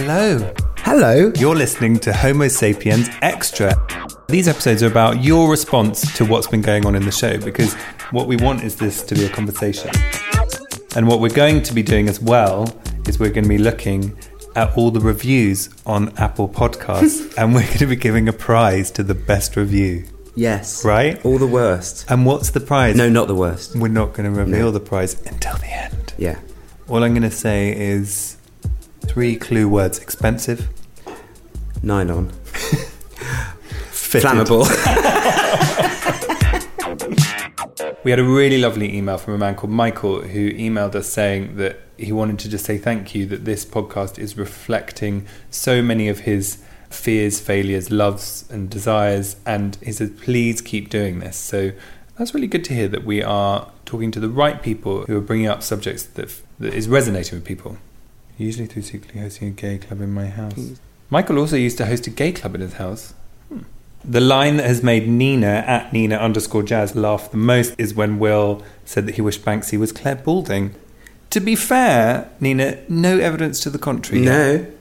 Hello. Hello. You're listening to Homo Sapiens Extra. These episodes are about your response to what's been going on in the show because what we want is this to be a conversation. And what we're going to be doing as well is we're going to be looking at all the reviews on Apple Podcasts and we're going to be giving a prize to the best review. Yes. Right? All the worst. And what's the prize? No, not the worst. We're not going to reveal No. the prize until the end. Yeah. All I'm going to say is three clue words expensive, Nylon. Flammable. We had a really lovely email from a man called Michael who emailed us saying that he wanted to just say thank you that this podcast is reflecting so many of his fears, failures, loves, and desires. And he said, please keep doing this. So that's really good to hear that we are talking to the right people who are bringing up subjects that, that is resonating with people. Usually through secretly hosting a gay club in my house. Michael also used to host a gay club in his house. Hmm. The line that has made Nina at Nina underscore Jazz laugh the most is when Will said that he wished Banksy was Clare Balding. To be fair, Nina, no evidence to the contrary. yet. no.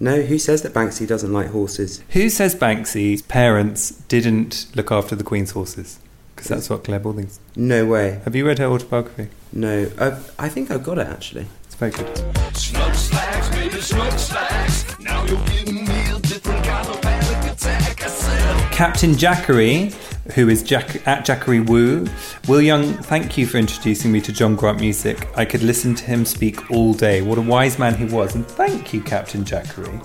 No, who says that Banksy doesn't like horses? Who says Banksy's parents didn't look after the Queen's horses? Because that's what Clare Balding's. No way. Have you read her autobiography? No. I've, I think I've got it actually. It's very good. Smokestacks, baby, smokestacks. Now you're giving me a different kind of panic attack. I said, Captain Jackery, who is Jack- at Jackery Woo. Will Young, thank you for introducing me to John Grant music. I could listen to him speak all day. What a wise man he was. And thank you, Captain Jackery.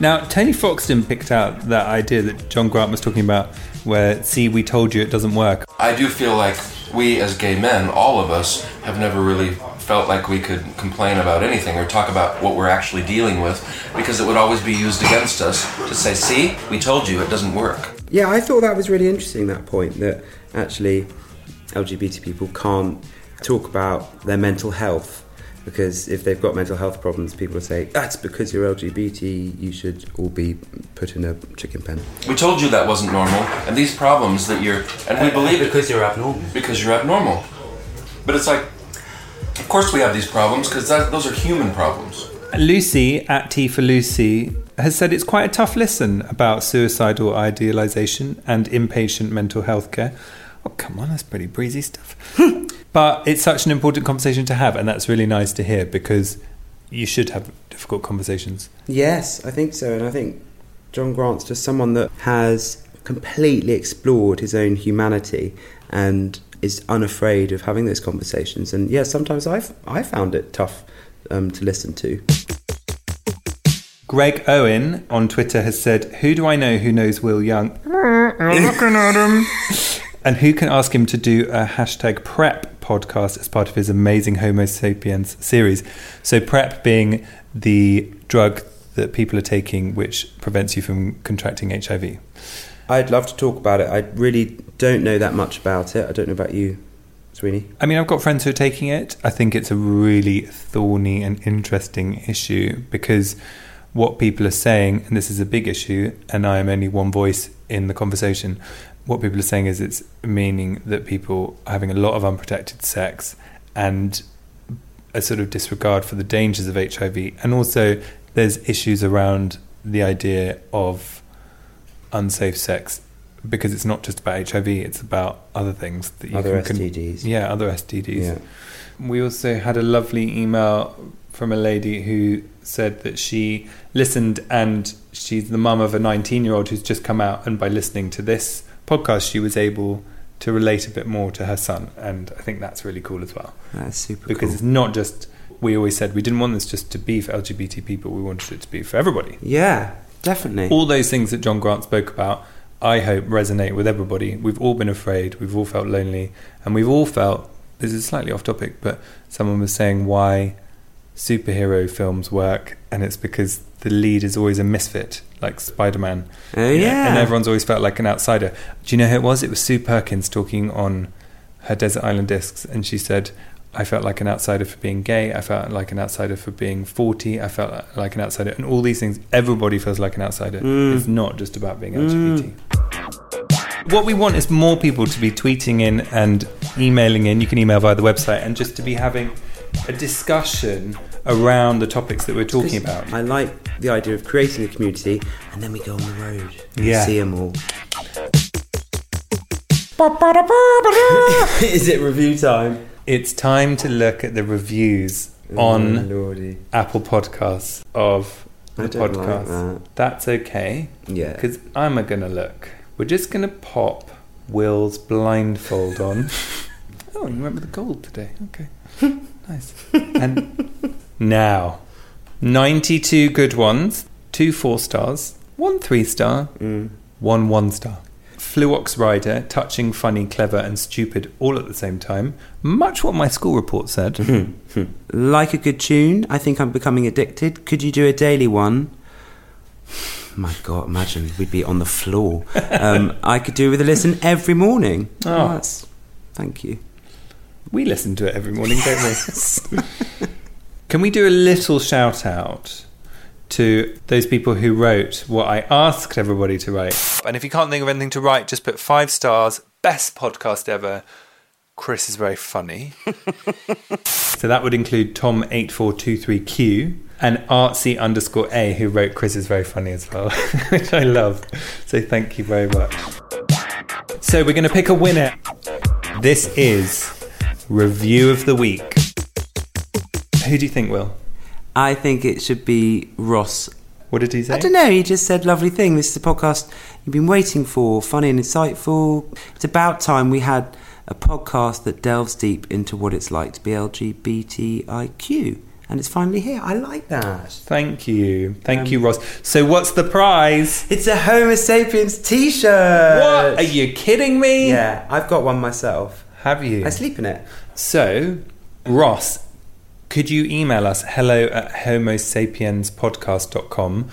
Now, Tony Foxton picked out that idea that John Grant was talking about, where, see, we told you it doesn't work. I do feel like we as gay men, all of us, have never really felt like we could complain about anything or talk about what we're actually dealing with because it would always be used against us to say, see, we told you it doesn't work. Yeah, I thought that was really interesting, that point that actually LGBT people can't talk about their mental health because if they've got mental health problems, people will say, that's because you're LGBT, you should all be put in a chicken pen. We told you that wasn't normal, and these problems that you're, and we uh, believe it you're abnormal. because you're abnormal. But it's like, of course we have these problems because those are human problems. Lucy, at T for Lucy, has said it's quite a tough listen about suicidal idealisation and inpatient mental health care. Oh, come on, that's pretty breezy stuff. but it's such an important conversation to have, and that's really nice to hear because you should have difficult conversations. Yes, I think so. And I think John Grant's just someone that has completely explored his own humanity and is unafraid of having those conversations. And yeah, sometimes I've I found it tough um, to listen to. Greg Owen on Twitter has said, Who do I know who knows Will Young? I'm looking at him. And who can ask him to do a hashtag PrEP podcast as part of his amazing Homo sapiens series? So, PrEP being the drug that people are taking which prevents you from contracting HIV. I'd love to talk about it. I really don't know that much about it. I don't know about you, Sweeney. I mean, I've got friends who are taking it. I think it's a really thorny and interesting issue because what people are saying, and this is a big issue, and I am only one voice in the conversation. What people are saying is it's meaning that people are having a lot of unprotected sex and a sort of disregard for the dangers of HIV. And also, there's issues around the idea of unsafe sex because it's not just about HIV, it's about other things that you Other can, STDs. yeah, other STDs. Yeah. We also had a lovely email from a lady who said that she listened and she's the mum of a 19 year old who's just come out, and by listening to this podcast, she was able to relate a bit more to her son. And I think that's really cool as well That's super because cool. it's not just. We always said we didn't want this just to be for LGBT people, we wanted it to be for everybody. Yeah, definitely. All those things that John Grant spoke about, I hope resonate with everybody. We've all been afraid, we've all felt lonely, and we've all felt this is slightly off topic, but someone was saying why superhero films work, and it's because the lead is always a misfit, like Spider Man. Oh, yeah. And everyone's always felt like an outsider. Do you know who it was? It was Sue Perkins talking on her Desert Island Discs, and she said, I felt like an outsider for being gay. I felt like an outsider for being 40. I felt like an outsider. And all these things, everybody feels like an outsider. Mm. It's not just about being mm. LGBT. What we want is more people to be tweeting in and emailing in. You can email via the website and just to be having a discussion around the topics that we're talking about. I like the idea of creating a community and then we go on the road and Yeah. see them all. Is it review time? It's time to look at the reviews on Oh, lordy. Apple Podcasts of the don't like podcast. that. That's okay. Yeah. Because I'm a gonna look. We're just gonna pop Will's blindfold on. oh, you went with the gold today. Okay. nice. And now, 92 good ones, two four stars, one three star, Mm. one one star. Fluox Rider, touching, funny, clever, and stupid all at the same time. Much what my school report said. Like a good tune, I think I'm becoming addicted. Could you do a daily one? My God, imagine we'd be on the floor. Um, I could do with a listen every morning. Oh. that's, thank you. We listen to it every morning, don't we? Can we do a little shout out to those people who wrote what I asked everybody to write? And if you can't think of anything to write, just put five stars. Best podcast ever. Chris is very funny. so that would include Tom8423Q and artsy underscore A, who wrote Chris is very funny as well, which I love. So thank you very much. So we're going to pick a winner. This is review of the week. Who do you think will? I think it should be Ross. What did he say? I don't know, he just said lovely thing. This is the podcast you've been waiting for, funny and insightful. It's about time we had a podcast that delves deep into what it's like to be LGBTIQ. And it's finally here. I like that. Thank you. Thank you, um, Ross. So what's the prize? It's a Homo sapiens t shirt. What? Are you kidding me? Yeah, I've got one myself. Have you? I sleep in it. So, Ross, could you email us hello at homosapienspodcast.com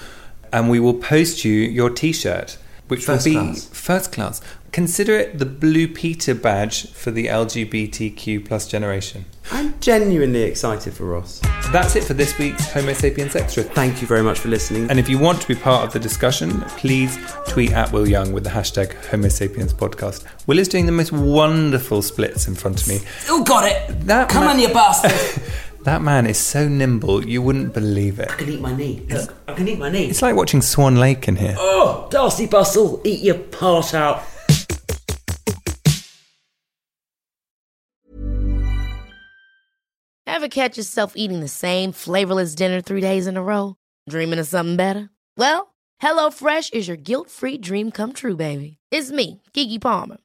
and we will post you your t shirt, which First will be class. first class. Consider it the Blue Peter badge for the LGBTQ plus generation. I'm genuinely excited for Ross. That's it for this week's Homo Sapiens Extra. Thank you very much for listening. And if you want to be part of the discussion, please tweet at Will Young with the hashtag Homo Sapiens Podcast. Will is doing the most wonderful splits in front of me. Still got it. That Come ma- on, you bastard. That man is so nimble, you wouldn't believe it. I can eat my knee. Look, I can eat my knee. It's like watching Swan Lake in here. Oh, Darcey Bussell, eat your heart out. Ever catch yourself eating the same flavorless dinner three days in a row? Dreaming of something better? Well, HelloFresh is your guilt free dream come true, baby. It's me, Keke Palmer.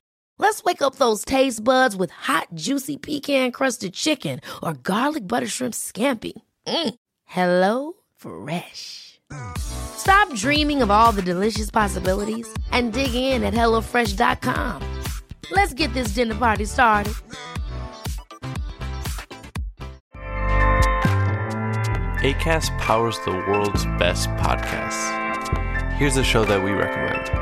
Let's wake up those taste buds with hot, juicy pecan crusted chicken or garlic butter shrimp scampi. Mm. Hello Fresh. Stop dreaming of all the delicious possibilities and dig in at HelloFresh.com. Let's get this dinner party started. ACAST powers the world's best podcasts. Here's a show that we recommend.